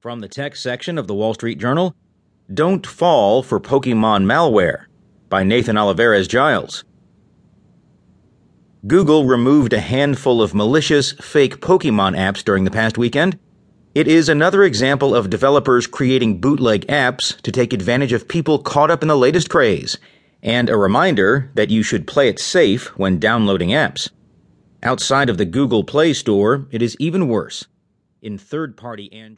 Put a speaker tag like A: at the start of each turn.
A: From the tech section of the Wall Street Journal Don't Fall for Pokemon Malware by Nathan Olivarez-Giles. Google removed a handful of malicious fake Pokemon apps during the past weekend. It is another example of developers creating bootleg apps to take advantage of people caught up in the latest craze, and a reminder that you should play it safe when downloading apps. Outside of the Google Play Store, it is even worse. In third party Android